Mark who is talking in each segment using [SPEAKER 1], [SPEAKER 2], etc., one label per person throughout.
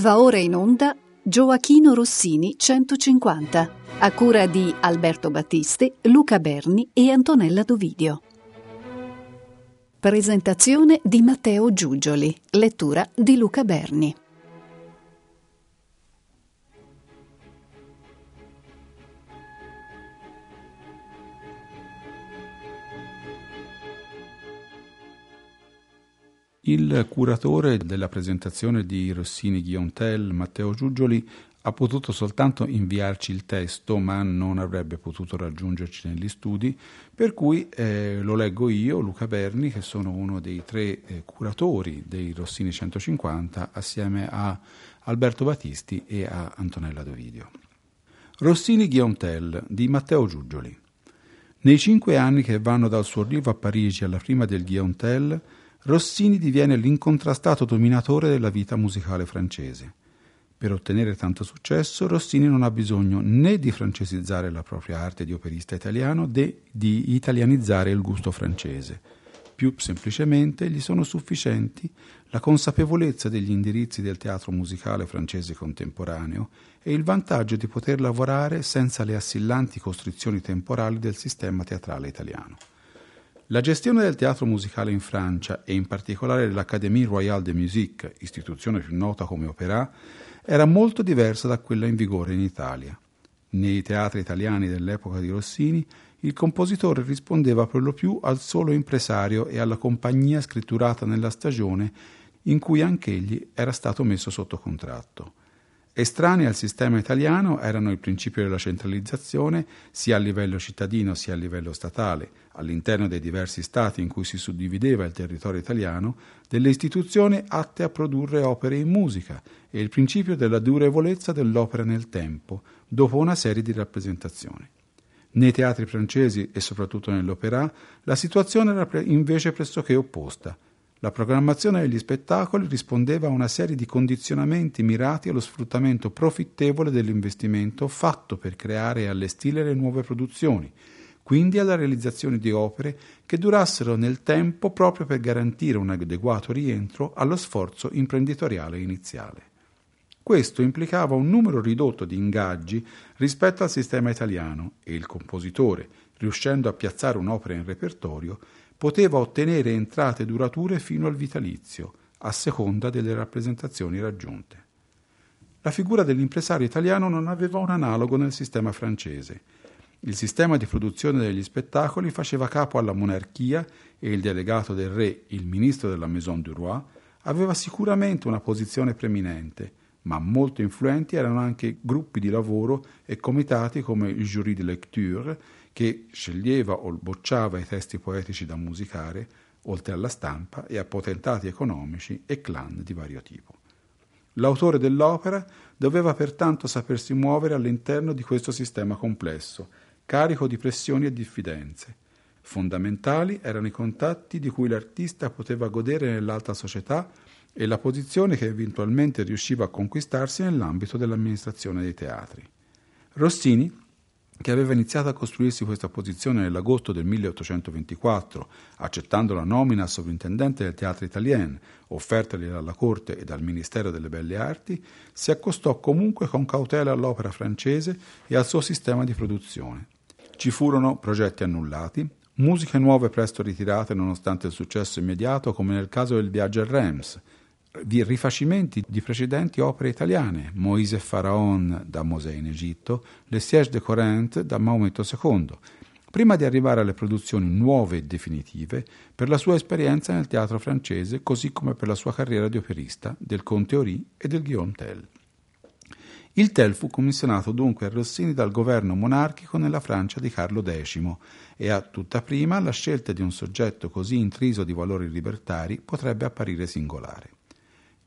[SPEAKER 1] Va ora in onda Gioachino Rossini 150, a cura di Alberto Battisti, Luca Berni e Antonella Dovidio. Presentazione di Matteo Giugioli, lettura di Luca Berni.
[SPEAKER 2] Il curatore della presentazione di Rossini Ghiontel, Matteo Giugioli, ha potuto soltanto inviarci il testo, ma non avrebbe potuto raggiungerci negli studi, per cui eh, lo leggo io, Luca Berni, che sono uno dei tre eh, curatori dei Rossini 150, assieme a Alberto Battisti e a Antonella Dovidio. Rossini Ghiontel di Matteo Giugioli. Nei cinque anni che vanno dal suo arrivo a Parigi alla prima del Ghiontel, Rossini diviene l'incontrastato dominatore della vita musicale francese. Per ottenere tanto successo, Rossini non ha bisogno né di francesizzare la propria arte di operista italiano né di italianizzare il gusto francese. Più semplicemente gli sono sufficienti la consapevolezza degli indirizzi del teatro musicale francese contemporaneo e il vantaggio di poter lavorare senza le assillanti costrizioni temporali del sistema teatrale italiano. La gestione del teatro musicale in Francia e in particolare dell'Académie Royale de Musique, istituzione più nota come opera, era molto diversa da quella in vigore in Italia. Nei teatri italiani dell'epoca di Rossini, il compositore rispondeva per lo più al solo impresario e alla compagnia scritturata nella stagione in cui anch'egli era stato messo sotto contratto. Estranei al sistema italiano erano il principio della centralizzazione sia a livello cittadino sia a livello statale, all'interno dei diversi stati in cui si suddivideva il territorio italiano, delle istituzioni atte a produrre opere in musica e il principio della durevolezza dell'opera nel tempo, dopo una serie di rappresentazioni. Nei teatri francesi e soprattutto nell'opera la situazione era invece pressoché opposta – la programmazione degli spettacoli rispondeva a una serie di condizionamenti mirati allo sfruttamento profittevole dell'investimento fatto per creare e allestire le nuove produzioni, quindi alla realizzazione di opere che durassero nel tempo proprio per garantire un adeguato rientro allo sforzo imprenditoriale iniziale. Questo implicava un numero ridotto di ingaggi rispetto al sistema italiano e il compositore, riuscendo a piazzare un'opera in repertorio, poteva ottenere entrate durature fino al vitalizio, a seconda delle rappresentazioni raggiunte. La figura dell'impresario italiano non aveva un analogo nel sistema francese. Il sistema di produzione degli spettacoli faceva capo alla monarchia e il delegato del re, il ministro della Maison du Roi, aveva sicuramente una posizione preminente, ma molto influenti erano anche gruppi di lavoro e comitati come il jury de lecture che sceglieva o bocciava i testi poetici da musicare, oltre alla stampa e a potentati economici e clan di vario tipo. L'autore dell'opera doveva pertanto sapersi muovere all'interno di questo sistema complesso, carico di pressioni e diffidenze. Fondamentali erano i contatti di cui l'artista poteva godere nell'alta società e la posizione che eventualmente riusciva a conquistarsi nell'ambito dell'amministrazione dei teatri. Rossini che aveva iniziato a costruirsi questa posizione nell'agosto del 1824, accettando la nomina a sovrintendente del Teatro Italien, offertagli dalla Corte e dal Ministero delle Belle Arti, si accostò comunque con cautela all'opera francese e al suo sistema di produzione. Ci furono progetti annullati, musiche nuove presto ritirate nonostante il successo immediato, come nel caso del viaggio a Reims, di rifacimenti di precedenti opere italiane, Moise Faraon da Mosè in Egitto, Le Siège de Corinthe da Maometto II, prima di arrivare alle produzioni nuove e definitive per la sua esperienza nel teatro francese, così come per la sua carriera di operista del Conte Ori e del Guillaume Tell. Il Tell fu commissionato dunque a Rossini dal governo monarchico nella Francia di Carlo X e a tutta prima la scelta di un soggetto così intriso di valori libertari potrebbe apparire singolare.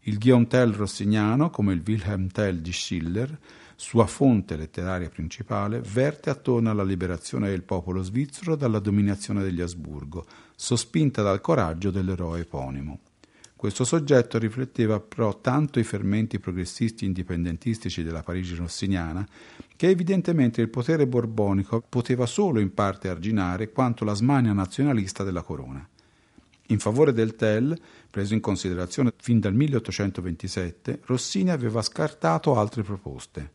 [SPEAKER 2] Il Guillaume Tell rossignano, come il Wilhelm Tell di Schiller, sua fonte letteraria principale, verte attorno alla liberazione del popolo svizzero dalla dominazione degli Asburgo, sospinta dal coraggio dell'eroe eponimo. Questo soggetto rifletteva però tanto i fermenti progressisti indipendentistici della Parigi rossiniana che evidentemente il potere borbonico poteva solo in parte arginare quanto la smania nazionalista della corona. In favore del TEL, preso in considerazione fin dal 1827, Rossini aveva scartato altre proposte.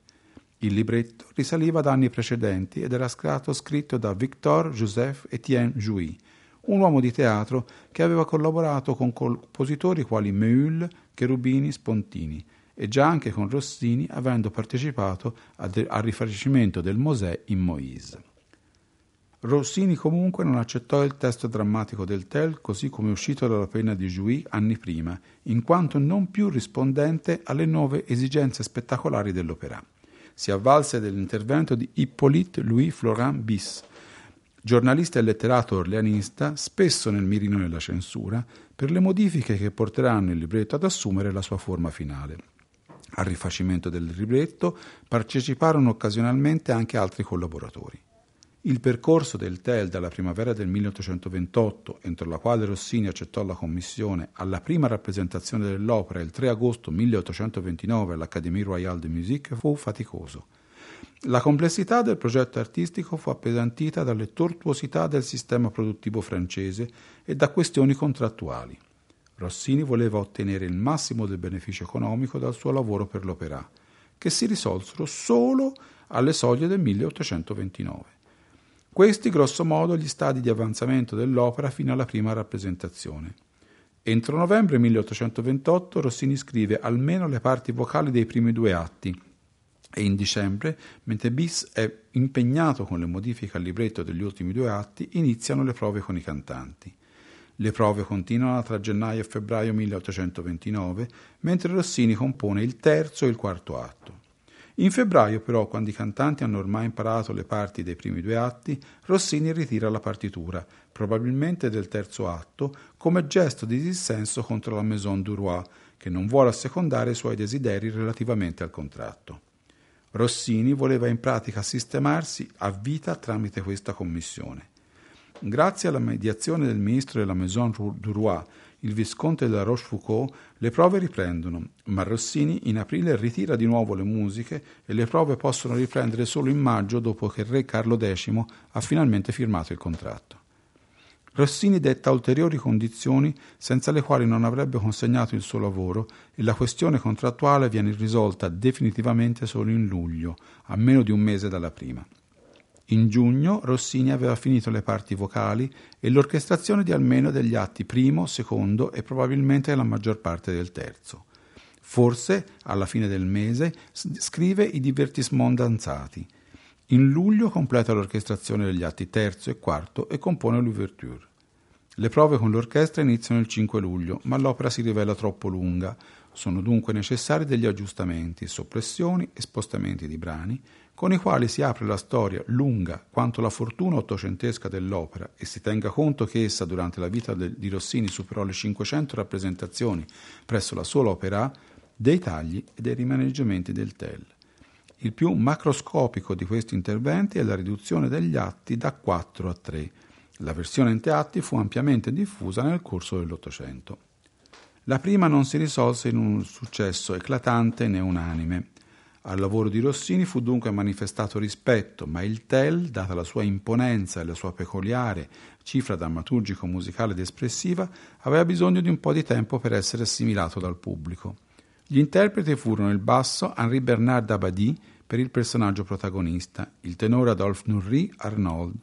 [SPEAKER 2] Il libretto risaliva ad anni precedenti ed era stato scritto da Victor Joseph Etienne Jouy, un uomo di teatro che aveva collaborato con compositori quali Meul, Cherubini, Spontini e già anche con Rossini avendo partecipato al rifacimento del Mosè in Moïse. Rossini comunque non accettò il testo drammatico del Tell così come uscito dalla penna di Jouy anni prima, in quanto non più rispondente alle nuove esigenze spettacolari dell'opera. Si avvalse dell'intervento di Hippolyte Louis Florent Bis, giornalista e letterato orleanista, spesso nel mirino della censura, per le modifiche che porteranno il libretto ad assumere la sua forma finale. Al rifacimento del libretto parteciparono occasionalmente anche altri collaboratori. Il percorso del TEL dalla primavera del 1828, entro la quale Rossini accettò la commissione alla prima rappresentazione dell'opera il 3 agosto 1829 all'Académie Royale de Musique, fu faticoso. La complessità del progetto artistico fu appesantita dalle tortuosità del sistema produttivo francese e da questioni contrattuali. Rossini voleva ottenere il massimo del beneficio economico dal suo lavoro per l'opera, che si risolsero solo alle soglie del 1829. Questi, grosso modo, gli stadi di avanzamento dell'opera fino alla prima rappresentazione. Entro novembre 1828 Rossini scrive almeno le parti vocali dei primi due atti e in dicembre, mentre Bis è impegnato con le modifiche al libretto degli ultimi due atti, iniziano le prove con i cantanti. Le prove continuano tra gennaio e febbraio 1829, mentre Rossini compone il terzo e il quarto atto. In febbraio, però, quando i cantanti hanno ormai imparato le parti dei primi due atti, Rossini ritira la partitura, probabilmente del terzo atto, come gesto di dissenso contro la Maison du Roi, che non vuole assecondare i suoi desideri relativamente al contratto. Rossini voleva in pratica sistemarsi a vita tramite questa commissione. Grazie alla mediazione del ministro della Maison du Roi il visconte della Rochefoucauld, le prove riprendono, ma Rossini in aprile ritira di nuovo le musiche e le prove possono riprendere solo in maggio dopo che il re Carlo X ha finalmente firmato il contratto. Rossini detta ulteriori condizioni senza le quali non avrebbe consegnato il suo lavoro e la questione contrattuale viene risolta definitivamente solo in luglio, a meno di un mese dalla prima. In giugno Rossini aveva finito le parti vocali e l'orchestrazione di almeno degli atti primo, secondo e probabilmente la maggior parte del terzo. Forse, alla fine del mese, scrive i divertissement danzati. In luglio completa l'orchestrazione degli atti terzo e quarto e compone l'ouverture. Le prove con l'orchestra iniziano il 5 luglio, ma l'opera si rivela troppo lunga. Sono dunque necessari degli aggiustamenti, soppressioni e spostamenti di brani, con i quali si apre la storia lunga quanto la fortuna ottocentesca dell'opera e si tenga conto che essa durante la vita di Rossini superò le 500 rappresentazioni presso la sola opera, dei tagli e dei rimaneggiamenti del TEL. Il più macroscopico di questi interventi è la riduzione degli atti da 4 a 3. La versione in teatti fu ampiamente diffusa nel corso dell'Ottocento. La prima non si risolse in un successo eclatante né unanime. Al lavoro di Rossini fu dunque manifestato rispetto, ma il TEL, data la sua imponenza e la sua peculiare cifra drammaturgico-musicale ed espressiva, aveva bisogno di un po' di tempo per essere assimilato dal pubblico. Gli interpreti furono il basso Henri Bernard Dabadie per il personaggio protagonista, il tenore Adolphe Nourry Arnold,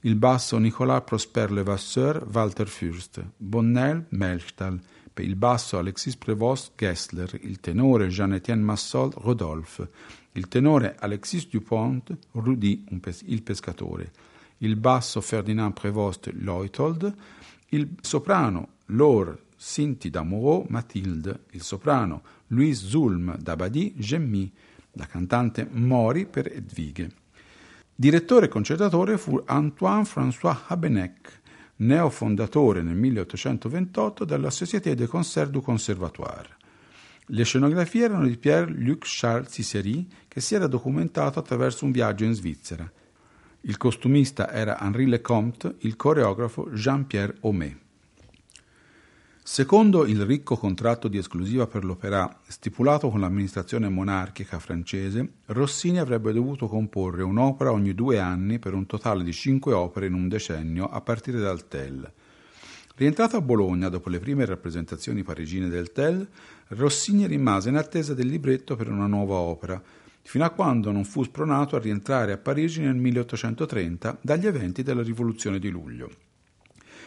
[SPEAKER 2] il basso Nicolas Prosper Levasseur Walter Fürst, Bonnel Melchtal, il basso Alexis Prévost Gessler, il tenore Jean-Étienne Massol Rodolphe, il tenore Alexis Dupont Rudy, pes- il pescatore, il basso Ferdinand Prévost Leuthold, il soprano Laure Sinti d'Amoureux Mathilde, il soprano Louise Zulm d'Abadie Gemmy, la cantante Mori per Edvighe. Direttore e concertatore fu Antoine François Habeneck, neofondatore nel 1828 della Société des Concerts du Conservatoire. Le scenografie erano di Pierre-Luc Charles Cicéry, che si era documentato attraverso un viaggio in Svizzera. Il costumista era Henri Lecomte, il coreografo Jean-Pierre Homais. Secondo il ricco contratto di esclusiva per l'opera stipulato con l'amministrazione monarchica francese, Rossini avrebbe dovuto comporre un'opera ogni due anni per un totale di cinque opere in un decennio a partire dal TEL. Rientrato a Bologna dopo le prime rappresentazioni parigine del TEL, Rossini rimase in attesa del libretto per una nuova opera, fino a quando non fu spronato a rientrare a Parigi nel 1830 dagli eventi della Rivoluzione di luglio.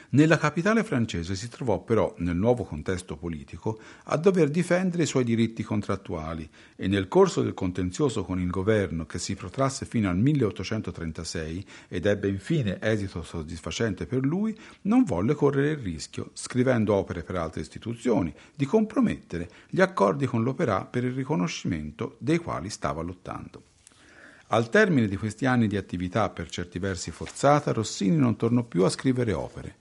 [SPEAKER 2] Nella capitale francese si trovò però, nel nuovo contesto politico, a dover difendere i suoi diritti contrattuali e nel corso del contenzioso con il governo che si protrasse fino al 1836 ed ebbe infine esito soddisfacente per lui, non volle correre il rischio, scrivendo opere per altre istituzioni, di compromettere gli accordi con l'opera per il riconoscimento dei quali stava lottando. Al termine di questi anni di attività per certi versi forzata, Rossini non tornò più a scrivere opere.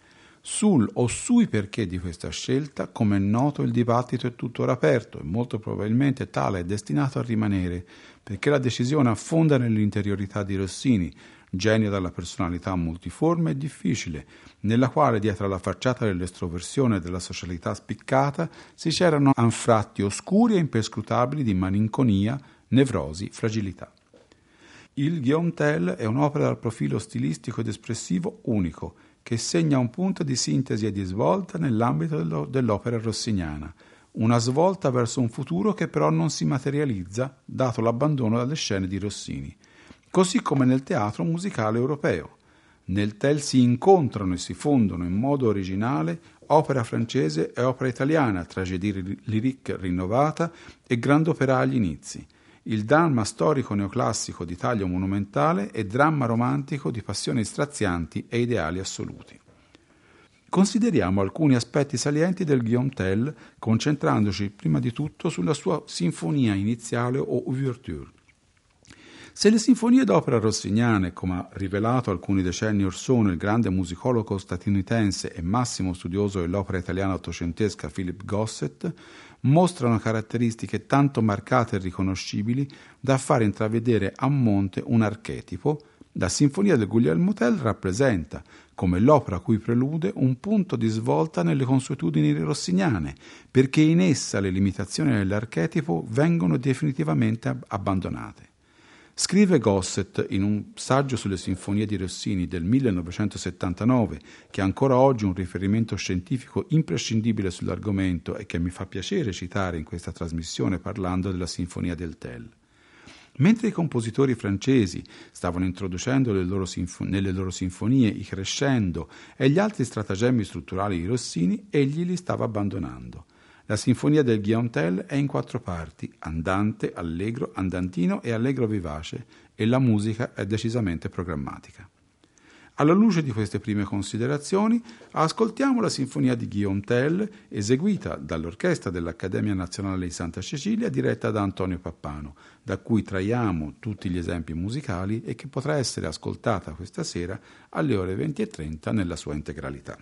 [SPEAKER 2] Sul o sui perché di questa scelta, come è noto, il dibattito è tuttora aperto e molto probabilmente tale è destinato a rimanere, perché la decisione affonda nell'interiorità di Rossini, genio dalla personalità multiforme e difficile, nella quale dietro alla facciata dell'estroversione e della socialità spiccata si c'erano anfratti oscuri e imperscrutabili di malinconia, nevrosi, fragilità. Il Guillaume Tell è un'opera dal profilo stilistico ed espressivo unico, che segna un punto di sintesi e di svolta nell'ambito dell'opera rossiniana, una svolta verso un futuro che però non si materializza, dato l'abbandono dalle scene di Rossini, così come nel teatro musicale europeo. Nel TEL si incontrano e si fondono in modo originale opera francese e opera italiana, tragedie lyrique rinnovata e grandopera agli inizi il dramma storico neoclassico di taglio monumentale e dramma romantico di passioni strazianti e ideali assoluti. Consideriamo alcuni aspetti salienti del Guillaume Tell, concentrandoci prima di tutto sulla sua sinfonia iniziale o ouverture. Se le sinfonie d'opera rossiniane, come ha rivelato alcuni decenni or sono il grande musicologo statunitense e massimo studioso dell'opera italiana ottocentesca Philip Gossett, mostrano caratteristiche tanto marcate e riconoscibili da far intravedere a monte un archetipo, la Sinfonia del Guglielmo Tell rappresenta, come l'opera a cui prelude, un punto di svolta nelle consuetudini rossiniane, perché in essa le limitazioni dell'archetipo vengono definitivamente abbandonate. Scrive Gosset in un saggio sulle sinfonie di Rossini del 1979, che è ancora oggi un riferimento scientifico imprescindibile sull'argomento e che mi fa piacere citare in questa trasmissione parlando della Sinfonia del Tell. Mentre i compositori francesi stavano introducendo loro sinfo- nelle loro sinfonie i crescendo e gli altri stratagemmi strutturali di Rossini, egli li stava abbandonando. La sinfonia del Guillaume Tell è in quattro parti, andante, allegro, andantino e allegro vivace, e la musica è decisamente programmatica. Alla luce di queste prime considerazioni, ascoltiamo la sinfonia di Guillaume Tell, eseguita dall'orchestra dell'Accademia Nazionale di Santa Cecilia, diretta da Antonio Pappano, da cui traiamo tutti gli esempi musicali e che potrà essere ascoltata questa sera alle ore 20.30 nella sua integralità.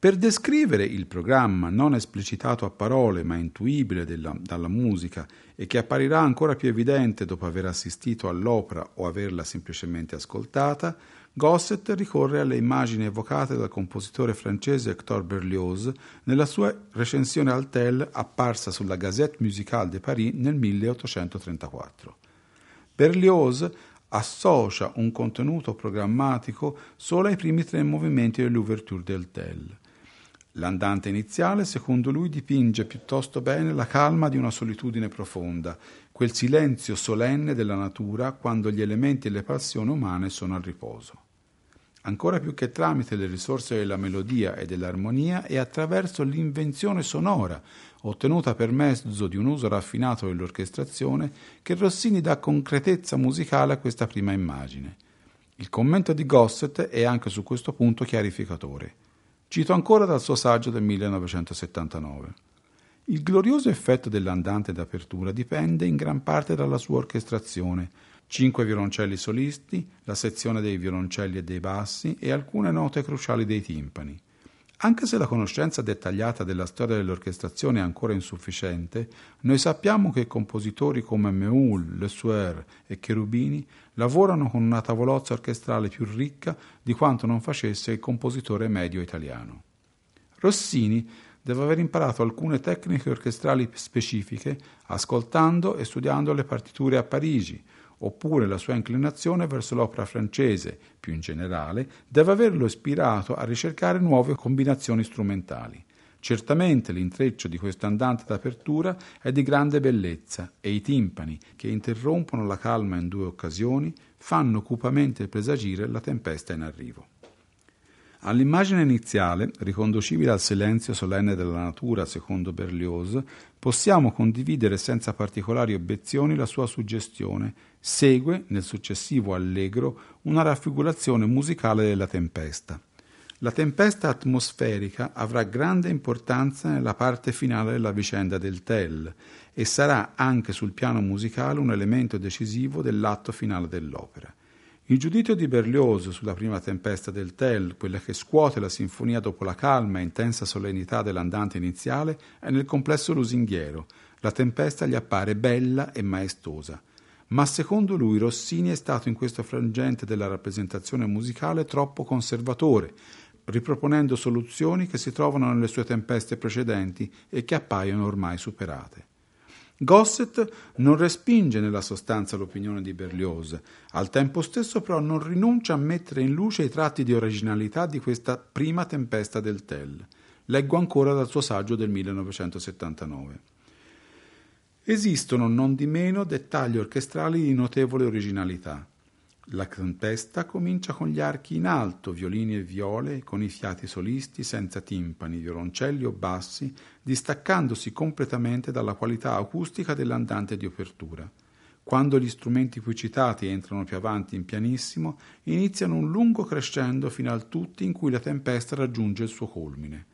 [SPEAKER 2] Per descrivere il programma non esplicitato a parole ma intuibile della, dalla musica e che apparirà ancora più evidente dopo aver assistito all'opera o averla semplicemente ascoltata, Gosset ricorre alle immagini evocate dal compositore francese Hector Berlioz nella sua recensione al TEL apparsa sulla Gazette Musicale de Paris nel 1834. Berlioz associa un contenuto programmatico solo ai primi tre movimenti dell'ouverture del TEL. L'andante iniziale, secondo lui, dipinge piuttosto bene la calma di una solitudine profonda, quel silenzio solenne della natura quando gli elementi e le passioni umane sono al riposo. Ancora più che tramite le risorse della melodia e dell'armonia è attraverso l'invenzione sonora, ottenuta per mezzo di un uso raffinato dell'orchestrazione, che Rossini dà concretezza musicale a questa prima immagine. Il commento di Gosset è anche su questo punto chiarificatore. Cito ancora dal suo saggio del 1979. Il glorioso effetto dell'andante d'apertura dipende in gran parte dalla sua orchestrazione, cinque violoncelli solisti, la sezione dei violoncelli e dei bassi e alcune note cruciali dei timpani. Anche se la conoscenza dettagliata della storia dell'orchestrazione è ancora insufficiente, noi sappiamo che compositori come Meul, Le Sueur e Cherubini lavorano con una tavolozza orchestrale più ricca di quanto non facesse il compositore medio italiano. Rossini deve aver imparato alcune tecniche orchestrali specifiche ascoltando e studiando le partiture a Parigi, oppure la sua inclinazione verso l'opera francese, più in generale, deve averlo ispirato a ricercare nuove combinazioni strumentali. Certamente l'intreccio di questo andante d'apertura è di grande bellezza e i timpani, che interrompono la calma in due occasioni, fanno cupamente presagire la tempesta in arrivo. All'immagine iniziale, riconducibile al silenzio solenne della natura secondo Berlioz, possiamo condividere senza particolari obiezioni la sua suggestione. Segue, nel successivo allegro, una raffigurazione musicale della tempesta. La tempesta atmosferica avrà grande importanza nella parte finale della vicenda del Tell e sarà anche sul piano musicale un elemento decisivo dell'atto finale dell'opera. Il giudizio di Berlioz sulla prima tempesta del Tell, quella che scuote la sinfonia dopo la calma e intensa solennità dell'andante iniziale, è nel complesso lusinghiero. La tempesta gli appare bella e maestosa. Ma secondo lui Rossini è stato in questo frangente della rappresentazione musicale troppo conservatore, riproponendo soluzioni che si trovano nelle sue tempeste precedenti e che appaiono ormai superate. Gosset non respinge nella sostanza l'opinione di Berlioz, al tempo stesso però non rinuncia a mettere in luce i tratti di originalità di questa prima tempesta del Tell. Leggo ancora dal suo saggio del 1979. Esistono non di meno dettagli orchestrali di notevole originalità. La tempesta comincia con gli archi in alto, violini e viole, con i fiati solisti, senza timpani, violoncelli o bassi, distaccandosi completamente dalla qualità acustica dell'andante di apertura. Quando gli strumenti qui citati entrano più avanti in pianissimo, iniziano un lungo crescendo fino al tutti in cui la tempesta raggiunge il suo culmine.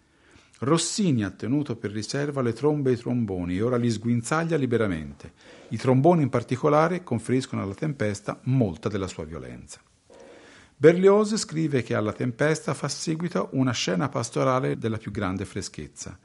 [SPEAKER 2] Rossini ha tenuto per riserva le trombe e i tromboni e ora li sguinzaglia liberamente. I tromboni in particolare conferiscono alla tempesta molta della sua violenza. Berlioz scrive che alla tempesta fa seguito una scena pastorale della più grande freschezza.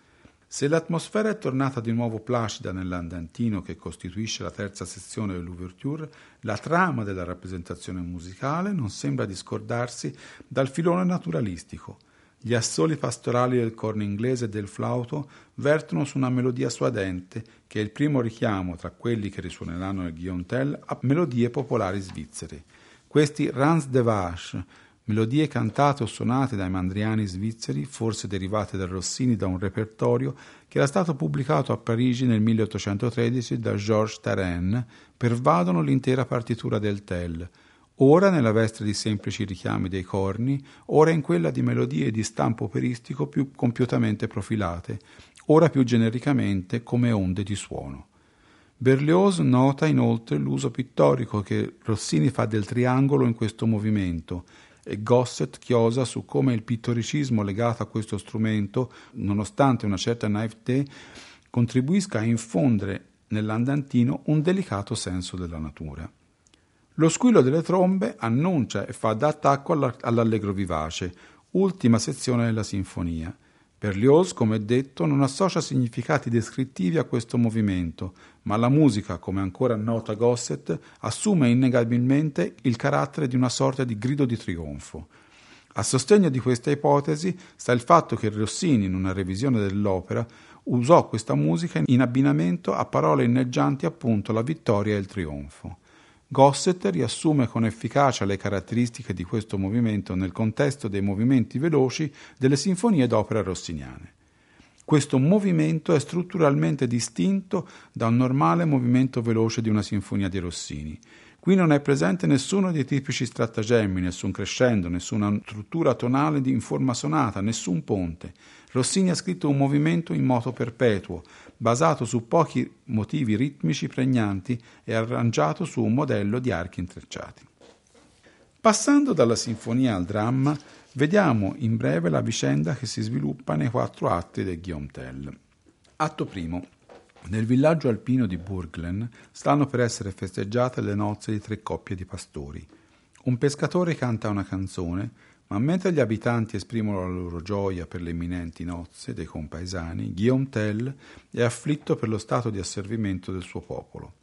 [SPEAKER 2] Se l'atmosfera è tornata di nuovo placida nell'andantino che costituisce la terza sezione dell'ouverture, la trama della rappresentazione musicale non sembra discordarsi dal filone naturalistico – gli assoli pastorali del corno inglese e del flauto vertono su una melodia suadente, che è il primo richiamo tra quelli che risuoneranno nel Guillaume a melodie popolari svizzere. Questi Rans de Vache, melodie cantate o suonate dai mandriani svizzeri, forse derivate da Rossini da un repertorio che era stato pubblicato a Parigi nel 1813 da Georges Tarenne, pervadono l'intera partitura del Tell, ora nella veste di semplici richiami dei corni, ora in quella di melodie di stampo operistico più compiutamente profilate, ora più genericamente come onde di suono. Berlioz nota inoltre l'uso pittorico che Rossini fa del triangolo in questo movimento e Gosset chiosa su come il pittoricismo legato a questo strumento, nonostante una certa naivete, contribuisca a infondere nell'andantino un delicato senso della natura. Lo squillo delle trombe annuncia e fa da attacco all'allegro vivace, ultima sezione della sinfonia. Berlioz, come detto, non associa significati descrittivi a questo movimento, ma la musica, come ancora nota Gosset, assume innegabilmente il carattere di una sorta di grido di trionfo. A sostegno di questa ipotesi sta il fatto che Rossini, in una revisione dell'opera, usò questa musica in abbinamento a parole inneggianti appunto la vittoria e il trionfo. Gosset riassume con efficacia le caratteristiche di questo movimento nel contesto dei movimenti veloci delle sinfonie d'opera rossiniane. Questo movimento è strutturalmente distinto da un normale movimento veloce di una sinfonia di Rossini. Qui non è presente nessuno dei tipici stratagemmi, nessun crescendo, nessuna struttura tonale in forma sonata, nessun ponte. Rossini ha scritto un movimento in moto perpetuo, basato su pochi motivi ritmici pregnanti e arrangiato su un modello di archi intrecciati. Passando dalla sinfonia al dramma, vediamo in breve la vicenda che si sviluppa nei quattro atti del Guillaume Tell. Atto primo. Nel villaggio alpino di Burglen stanno per essere festeggiate le nozze di tre coppie di pastori. Un pescatore canta una canzone ma mentre gli abitanti esprimono la loro gioia per le imminenti nozze dei compaesani, Guillaume Tell è afflitto per lo stato di asservimento del suo popolo.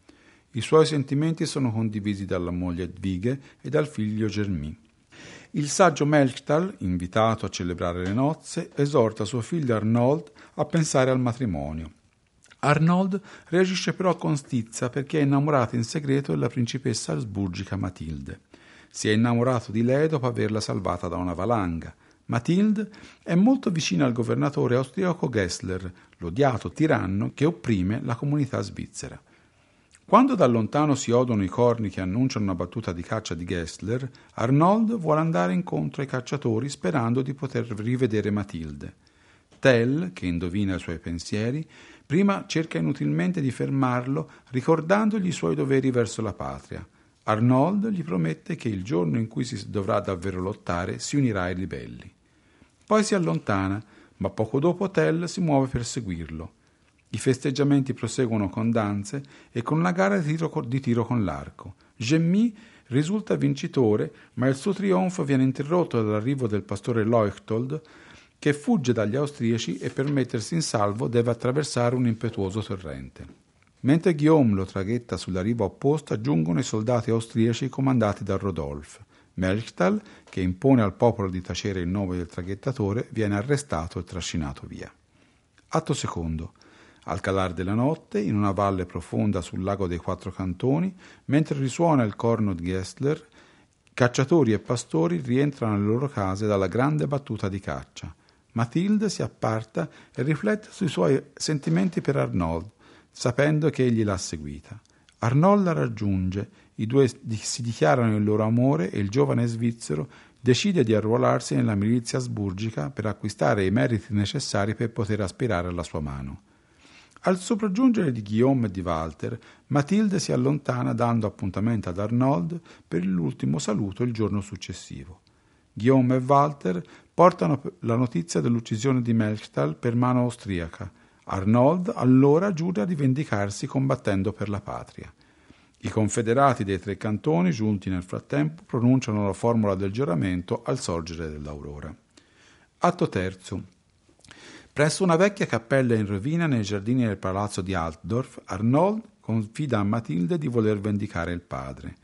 [SPEAKER 2] I suoi sentimenti sono condivisi dalla moglie Edvige e dal figlio Germy. Il saggio Melchtal, invitato a celebrare le nozze, esorta suo figlio Arnold a pensare al matrimonio. Arnold reagisce però con stizza perché è innamorato in segreto della principessa asburgica Matilde. Si è innamorato di lei dopo averla salvata da una valanga. Mathilde è molto vicina al governatore austriaco Gessler, l'odiato tiranno che opprime la comunità svizzera. Quando da lontano si odono i corni che annunciano una battuta di caccia di Gessler, Arnold vuole andare incontro ai cacciatori sperando di poter rivedere Matilde. Tell, che indovina i suoi pensieri, prima cerca inutilmente di fermarlo ricordandogli i suoi doveri verso la patria. Arnold gli promette che il giorno in cui si dovrà davvero lottare si unirà ai ribelli. Poi si allontana, ma poco dopo Tell si muove per seguirlo. I festeggiamenti proseguono con danze e con una gara di tiro, con l'arco. Gemmy risulta vincitore, ma il suo trionfo viene interrotto dall'arrivo del pastore Leuchtold, che fugge dagli austriaci e per mettersi in salvo deve attraversare un impetuoso torrente. Mentre Guillaume lo traghetta sulla riva opposta, giungono i soldati austriaci comandati da Rodolphe. Melchtal, che impone al popolo di tacere il nome del traghettatore, viene arrestato e trascinato via. Atto secondo. Al calar della notte, in una valle profonda sul lago dei Quattro Cantoni, mentre risuona il corno di Gessler, cacciatori e pastori rientrano alle loro case dalla grande battuta di caccia. Matilde si apparta e riflette sui suoi sentimenti per Arnold, sapendo che egli l'ha seguita. Arnold la raggiunge, i due si dichiarano il loro amore e il giovane svizzero decide di arruolarsi nella milizia asburgica per acquistare i meriti necessari per poter aspirare alla sua mano. Al sopraggiungere di Guillaume e di Walter, Matilde si allontana dando appuntamento ad Arnold per l'ultimo saluto il giorno successivo. Guillaume e Walter portano la notizia dell'uccisione di Melchtal per mano austriaca Arnold allora giura di vendicarsi combattendo per la patria. I confederati dei tre cantoni, giunti nel frattempo, pronunciano la formula del giuramento al sorgere dell'aurora. Atto terzo. Presso una vecchia cappella in rovina nei giardini del palazzo di Altdorf, Arnold confida a Matilde di voler vendicare il padre.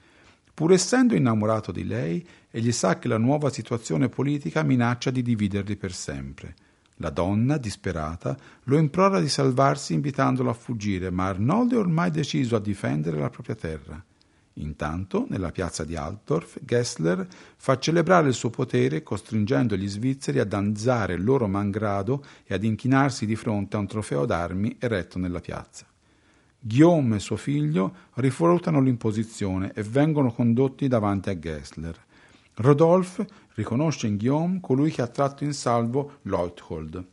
[SPEAKER 2] Pur essendo innamorato di lei, egli sa che la nuova situazione politica minaccia di dividerli per sempre. La donna, disperata, lo implora di salvarsi invitandolo a fuggire, ma Arnoldo è ormai deciso a difendere la propria terra. Intanto, nella piazza di Altdorf, Gessler fa celebrare il suo potere costringendo gli svizzeri a danzare il loro mangrado e ad inchinarsi di fronte a un trofeo d'armi eretto nella piazza. Guillaume e suo figlio rifiutano l'imposizione e vengono condotti davanti a Gessler. Rodolphe riconosce in Guillaume colui che ha tratto in salvo Leuthold.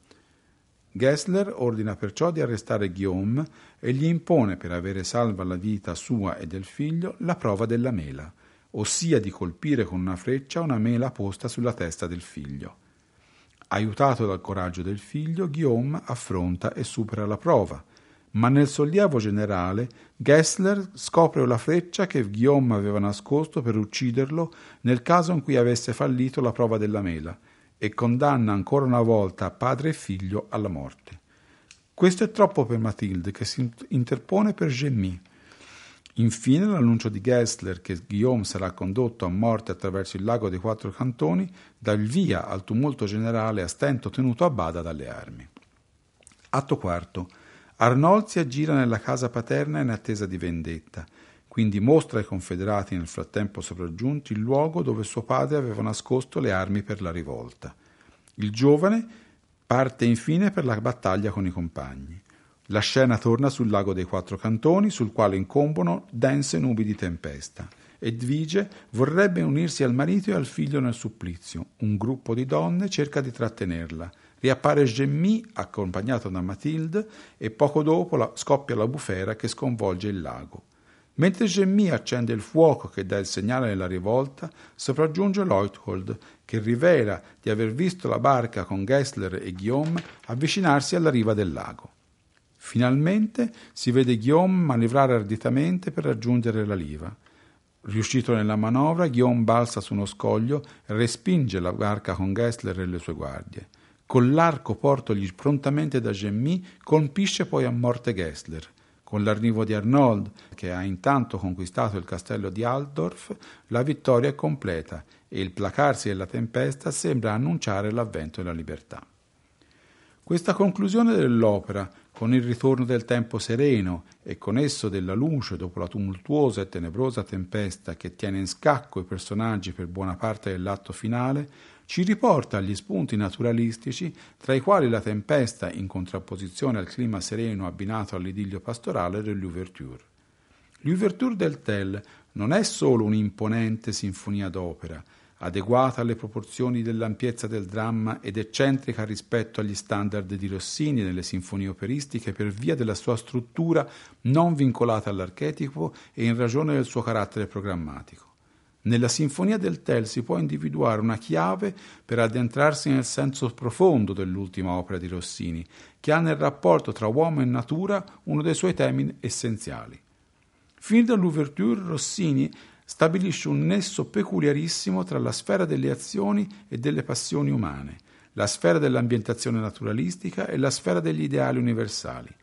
[SPEAKER 2] Gessler ordina perciò di arrestare Guillaume e gli impone, per avere salva la vita sua e del figlio, la prova della mela, ossia di colpire con una freccia una mela posta sulla testa del figlio. Aiutato dal coraggio del figlio, Guillaume affronta e supera la prova, ma nel sollievo generale Gessler scopre la freccia che Guillaume aveva nascosto per ucciderlo nel caso in cui avesse fallito la prova della mela e condanna ancora una volta padre e figlio alla morte. Questo è troppo per Mathilde, che si interpone per Gemmy. Infine l'annuncio di Gessler che Guillaume sarà condotto a morte attraverso il lago dei quattro cantoni dà il via al tumulto generale a stento tenuto a bada dalle armi. Atto quarto. Arnold si aggira nella casa paterna in attesa di vendetta, quindi mostra ai confederati nel frattempo sopraggiunti il luogo dove suo padre aveva nascosto le armi per la rivolta. Il giovane parte infine per la battaglia con i compagni. La scena torna sul lago dei quattro cantoni, sul quale incombono dense nubi di tempesta. Edvige vorrebbe unirsi al marito e al figlio nel supplizio. Un gruppo di donne cerca di trattenerla. Riappare Gemmy accompagnato da Mathilde e poco dopo la, scoppia la bufera che sconvolge il lago. Mentre Gemmy accende il fuoco che dà il segnale della rivolta, sopraggiunge Leuthold, che rivela di aver visto la barca con Gessler e Guillaume avvicinarsi alla riva del lago. Finalmente si vede Guillaume manovrare arditamente per raggiungere la riva. Riuscito nella manovra, Guillaume balza su uno scoglio e respinge la barca con Gessler e le sue guardie. Con l'arco portogli prontamente da Gemmy, colpisce poi a morte Gessler. Con l'arrivo di Arnold, che ha intanto conquistato il castello di Altdorf, la vittoria è completa e il placarsi della tempesta sembra annunciare l'avvento della libertà. Questa conclusione dell'opera, con il ritorno del tempo sereno e con esso della luce dopo la tumultuosa e tenebrosa tempesta che tiene in scacco i personaggi per buona parte dell'atto finale, ci riporta agli spunti naturalistici, tra i quali la tempesta in contrapposizione al clima sereno abbinato all'idillio pastorale dell'Ouverture. L'Ouverture del Tell non è solo un'imponente sinfonia d'opera, adeguata alle proporzioni dell'ampiezza del dramma ed eccentrica rispetto agli standard di Rossini nelle sinfonie operistiche per via della sua struttura non vincolata all'archetipo e in ragione del suo carattere programmatico. Nella Sinfonia del Tel si può individuare una chiave per addentrarsi nel senso profondo dell'ultima opera di Rossini, che ha nel rapporto tra uomo e natura uno dei suoi temi essenziali. Fin dall'ouverture Rossini stabilisce un nesso peculiarissimo tra la sfera delle azioni e delle passioni umane, la sfera dell'ambientazione naturalistica e la sfera degli ideali universali.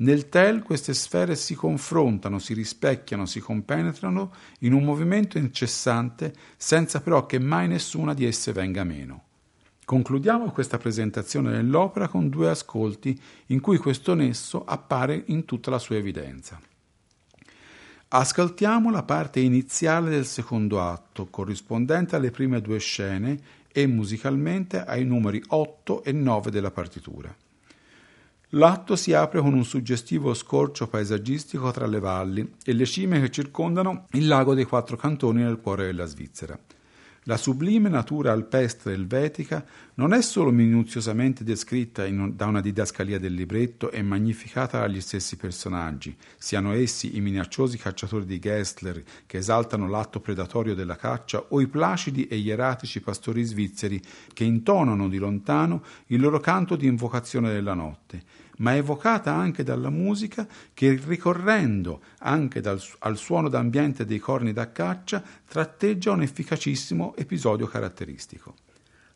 [SPEAKER 2] Nel tel queste sfere si confrontano, si rispecchiano, si compenetrano in un movimento incessante, senza però che mai nessuna di esse venga meno. Concludiamo questa presentazione dell'opera con due ascolti in cui questo nesso appare in tutta la sua evidenza. Ascoltiamo la parte iniziale del secondo atto, corrispondente alle prime due scene e musicalmente ai numeri 8 e 9 della partitura. L'atto si apre con un suggestivo scorcio paesaggistico tra le valli e le cime che circondano il lago dei quattro cantoni nel cuore della Svizzera. La sublime natura alpestre elvetica non è solo minuziosamente descritta in, da una didascalia del libretto e magnificata dagli stessi personaggi, siano essi i minacciosi cacciatori di Gessler che esaltano l'atto predatorio della caccia o i placidi e ieratici pastori svizzeri che intonano di lontano il loro canto di invocazione della notte, ma evocata anche dalla musica che, ricorrendo anche dal, al suono d'ambiente dei corni da caccia, tratteggia un efficacissimo episodio caratteristico.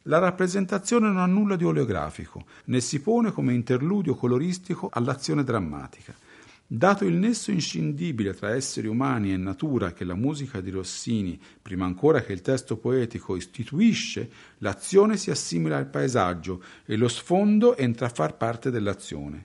[SPEAKER 2] La rappresentazione non ha nulla di oleografico, né si pone come interludio coloristico all'azione drammatica. Dato il nesso inscindibile tra esseri umani e natura che la musica di Rossini, prima ancora che il testo poetico, istituisce, l'azione si assimila al paesaggio e lo sfondo entra a far parte dell'azione.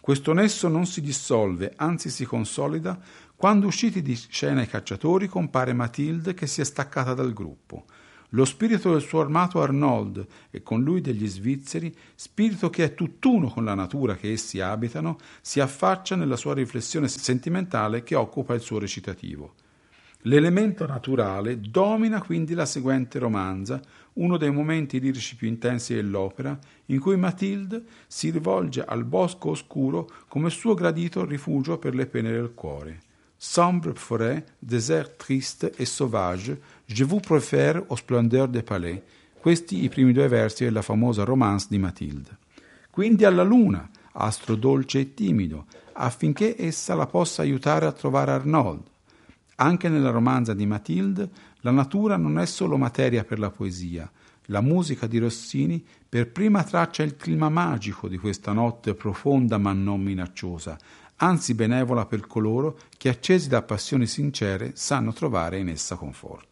[SPEAKER 2] Questo nesso non si dissolve, anzi si consolida, quando usciti di scena i cacciatori compare Matilde che si è staccata dal gruppo. Lo spirito del suo armato Arnold e con lui degli svizzeri, spirito che è tutt'uno con la natura che essi abitano, si affaccia nella sua riflessione sentimentale che occupa il suo recitativo. L'elemento naturale domina quindi la seguente romanza, uno dei momenti lirici più intensi dell'opera, in cui Matilde si rivolge al bosco oscuro come suo gradito rifugio per le pene del cuore. Sombre forêt, désert triste et sauvage, je vous préfère aux splendeurs des palais. Questi i primi due versi della famosa romance di Matilde. Quindi alla luna, astro dolce e timido, affinché essa la possa aiutare a trovare Arnold. Anche nella romanza di Matilde, la natura non è solo materia per la poesia, La musica di Rossini per prima traccia il clima magico di questa notte profonda ma non minacciosa, anzi benevola per coloro che accesi da passioni sincere sanno trovare in essa conforto.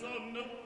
[SPEAKER 2] son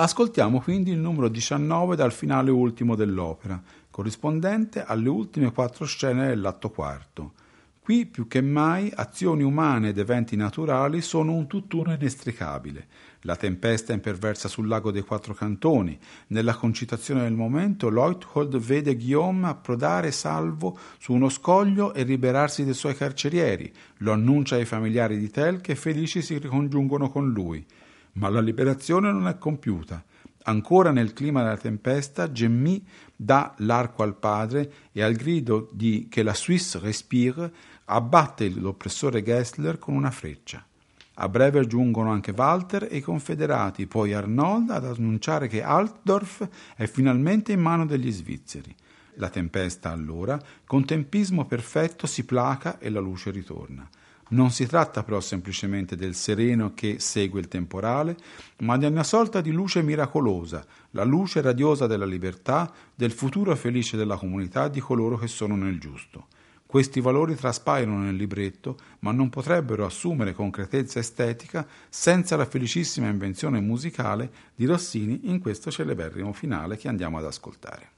[SPEAKER 2] Ascoltiamo quindi il numero 19 dal finale ultimo dell'opera, corrispondente alle ultime quattro scene dell'atto quarto. Qui più che mai azioni umane ed eventi naturali sono un tutt'uno inestricabile. La tempesta imperversa sul lago dei quattro cantoni. Nella concitazione del momento, Leuthold vede Guillaume approdare salvo su uno scoglio e liberarsi dei suoi carcerieri. Lo annuncia ai familiari di Tel che felici si ricongiungono con lui. Ma la liberazione non è compiuta. Ancora nel clima della tempesta, Gemmy dà l'arco al padre e al grido di che la Suisse respire abbatte l'oppressore Gessler con una freccia. A breve giungono anche Walter e i confederati, poi Arnold ad annunciare che Altdorf è finalmente in mano degli svizzeri. La tempesta allora, con tempismo perfetto, si placa e la luce ritorna. Non si tratta però semplicemente del sereno che segue il temporale, ma di una sorta di luce miracolosa, la luce radiosa della libertà, del futuro felice della comunità di coloro che sono nel giusto. Questi valori traspaiono nel libretto, ma non potrebbero assumere concretezza estetica senza la felicissima invenzione musicale di Rossini in questo celeberrimo finale che andiamo ad ascoltare.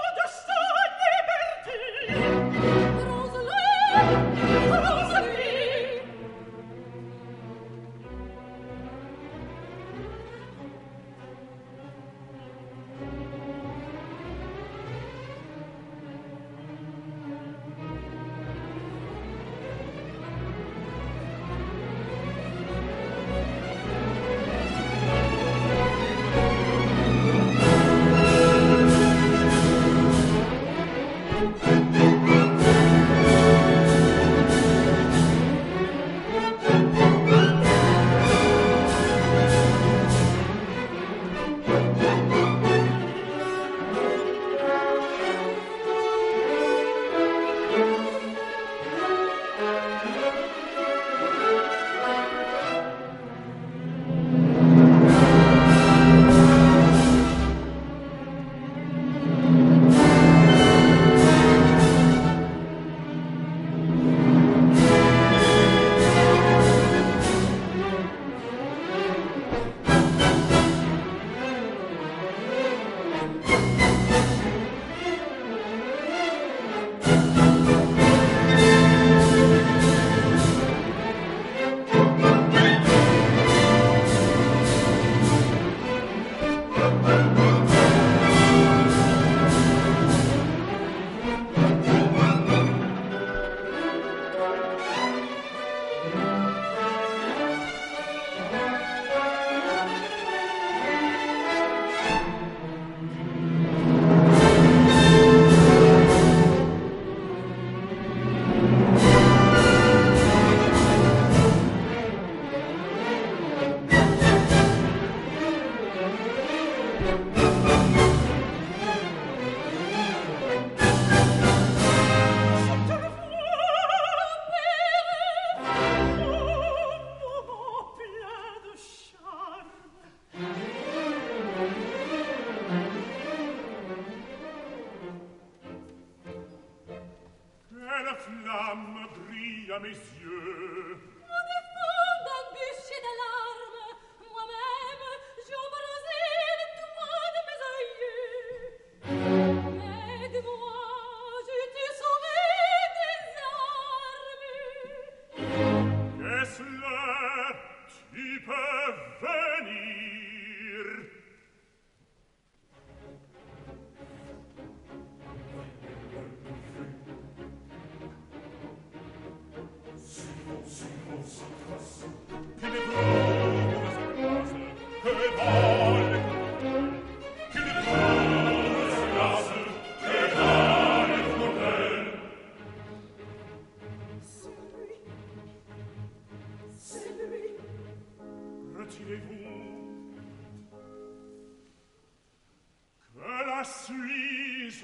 [SPEAKER 2] assuise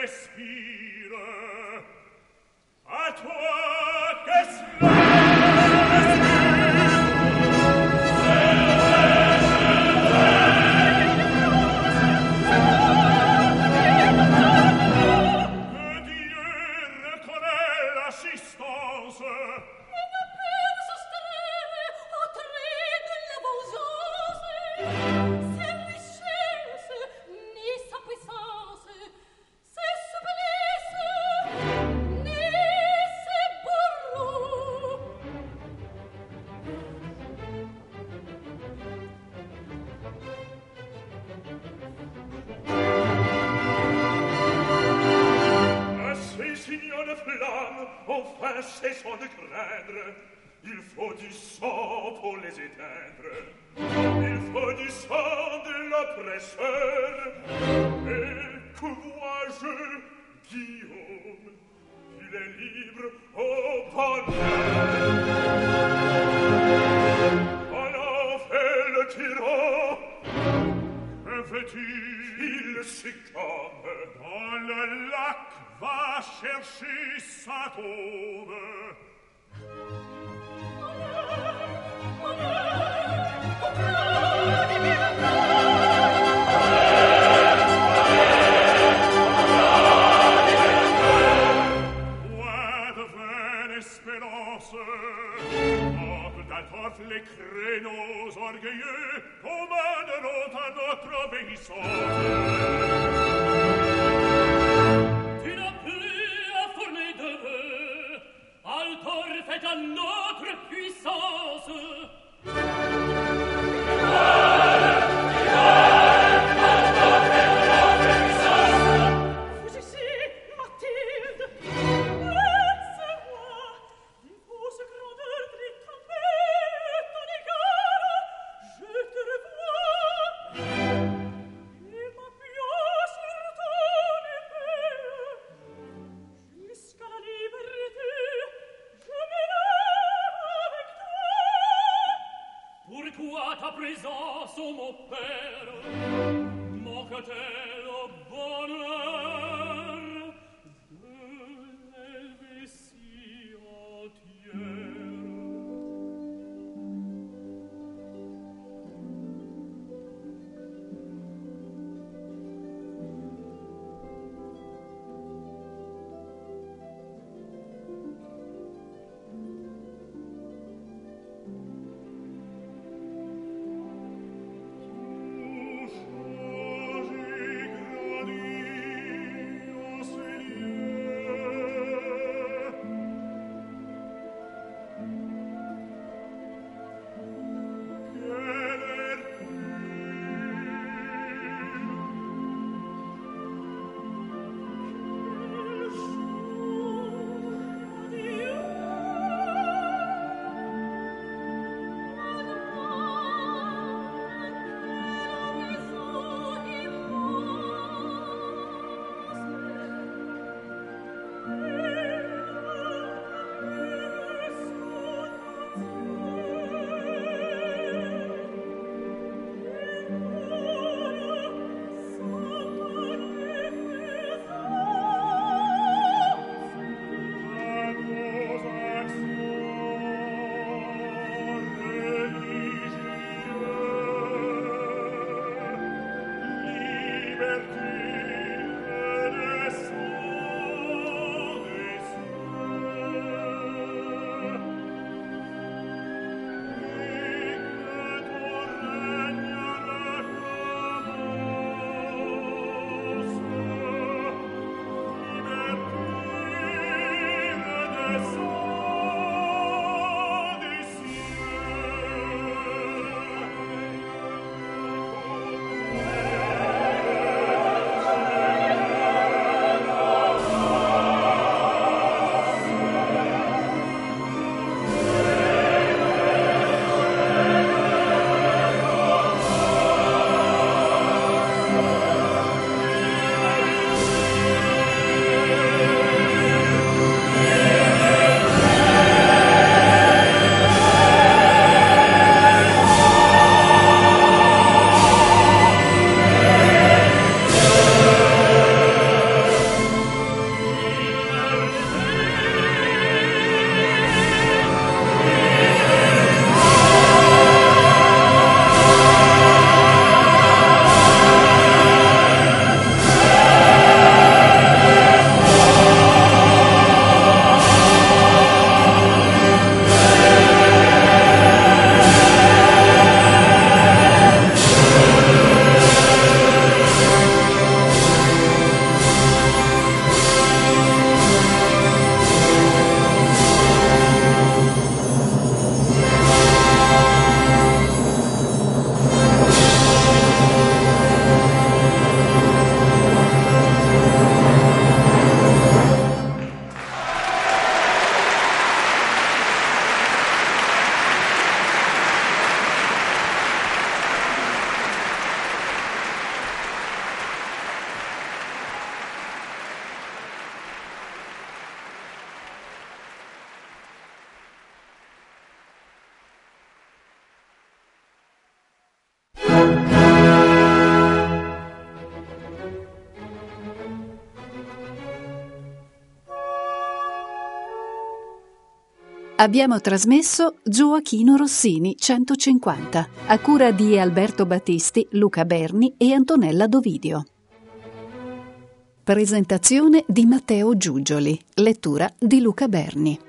[SPEAKER 2] respire.
[SPEAKER 1] À toi Abbiamo trasmesso Gioachino Rossini 150, a cura di Alberto Battisti, Luca Berni e Antonella Dovidio. Presentazione di Matteo Giugioli, lettura di Luca Berni.